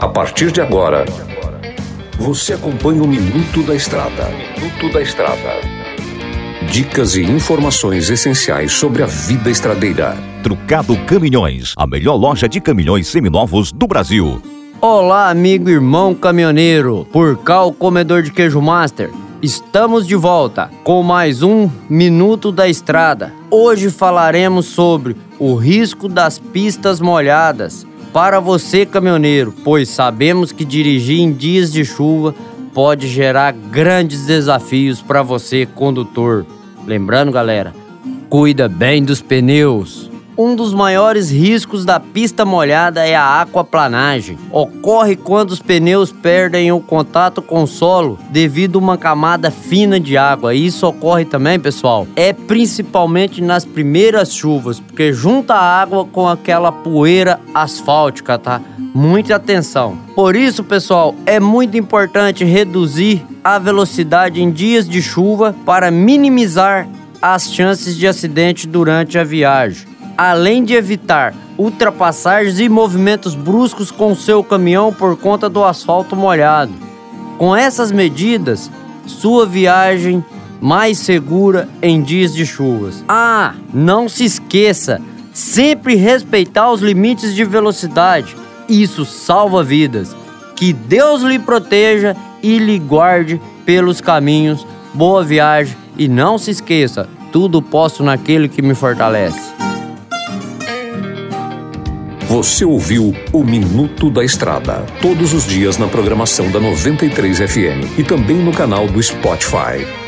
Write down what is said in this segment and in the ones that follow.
A partir de agora, você acompanha o Minuto da Estrada. Minuto da Estrada. Dicas e informações essenciais sobre a vida estradeira. Trucado Caminhões, a melhor loja de caminhões seminovos do Brasil. Olá, amigo irmão caminhoneiro. Por cá, o comedor de queijo master. Estamos de volta com mais um Minuto da Estrada. Hoje falaremos sobre o risco das pistas molhadas para você, caminhoneiro, pois sabemos que dirigir em dias de chuva pode gerar grandes desafios para você, condutor. Lembrando, galera, cuida bem dos pneus. Um dos maiores riscos da pista molhada é a aquaplanagem. Ocorre quando os pneus perdem o contato com o solo devido a uma camada fina de água. Isso ocorre também, pessoal, é principalmente nas primeiras chuvas, porque junta a água com aquela poeira asfáltica, tá? Muita atenção. Por isso, pessoal, é muito importante reduzir a velocidade em dias de chuva para minimizar as chances de acidente durante a viagem além de evitar ultrapassagens e movimentos bruscos com seu caminhão por conta do asfalto molhado. Com essas medidas, sua viagem mais segura em dias de chuvas. Ah, não se esqueça, sempre respeitar os limites de velocidade. Isso salva vidas. Que Deus lhe proteja e lhe guarde pelos caminhos. Boa viagem e não se esqueça, tudo posso naquele que me fortalece. Você ouviu o Minuto da Estrada, todos os dias na programação da 93 FM e também no canal do Spotify.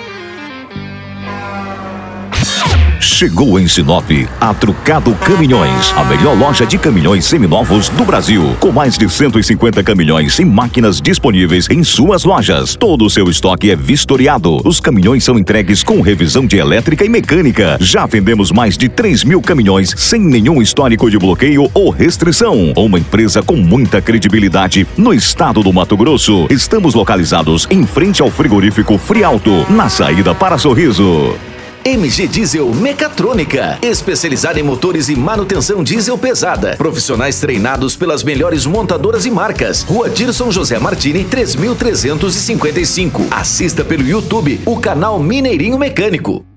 Chegou em Sinop a Trucado Caminhões, a melhor loja de caminhões seminovos do Brasil, com mais de 150 caminhões e máquinas disponíveis em suas lojas. Todo o seu estoque é vistoriado. Os caminhões são entregues com revisão de elétrica e mecânica. Já vendemos mais de 3 mil caminhões sem nenhum histórico de bloqueio ou restrição. Uma empresa com muita credibilidade no estado do Mato Grosso. Estamos localizados em frente ao frigorífico Frialto, na saída para Sorriso. MG Diesel Mecatrônica, especializada em motores e manutenção diesel pesada. Profissionais treinados pelas melhores montadoras e marcas. Rua Dirson José Martini, 3355. Assista pelo YouTube o canal Mineirinho Mecânico.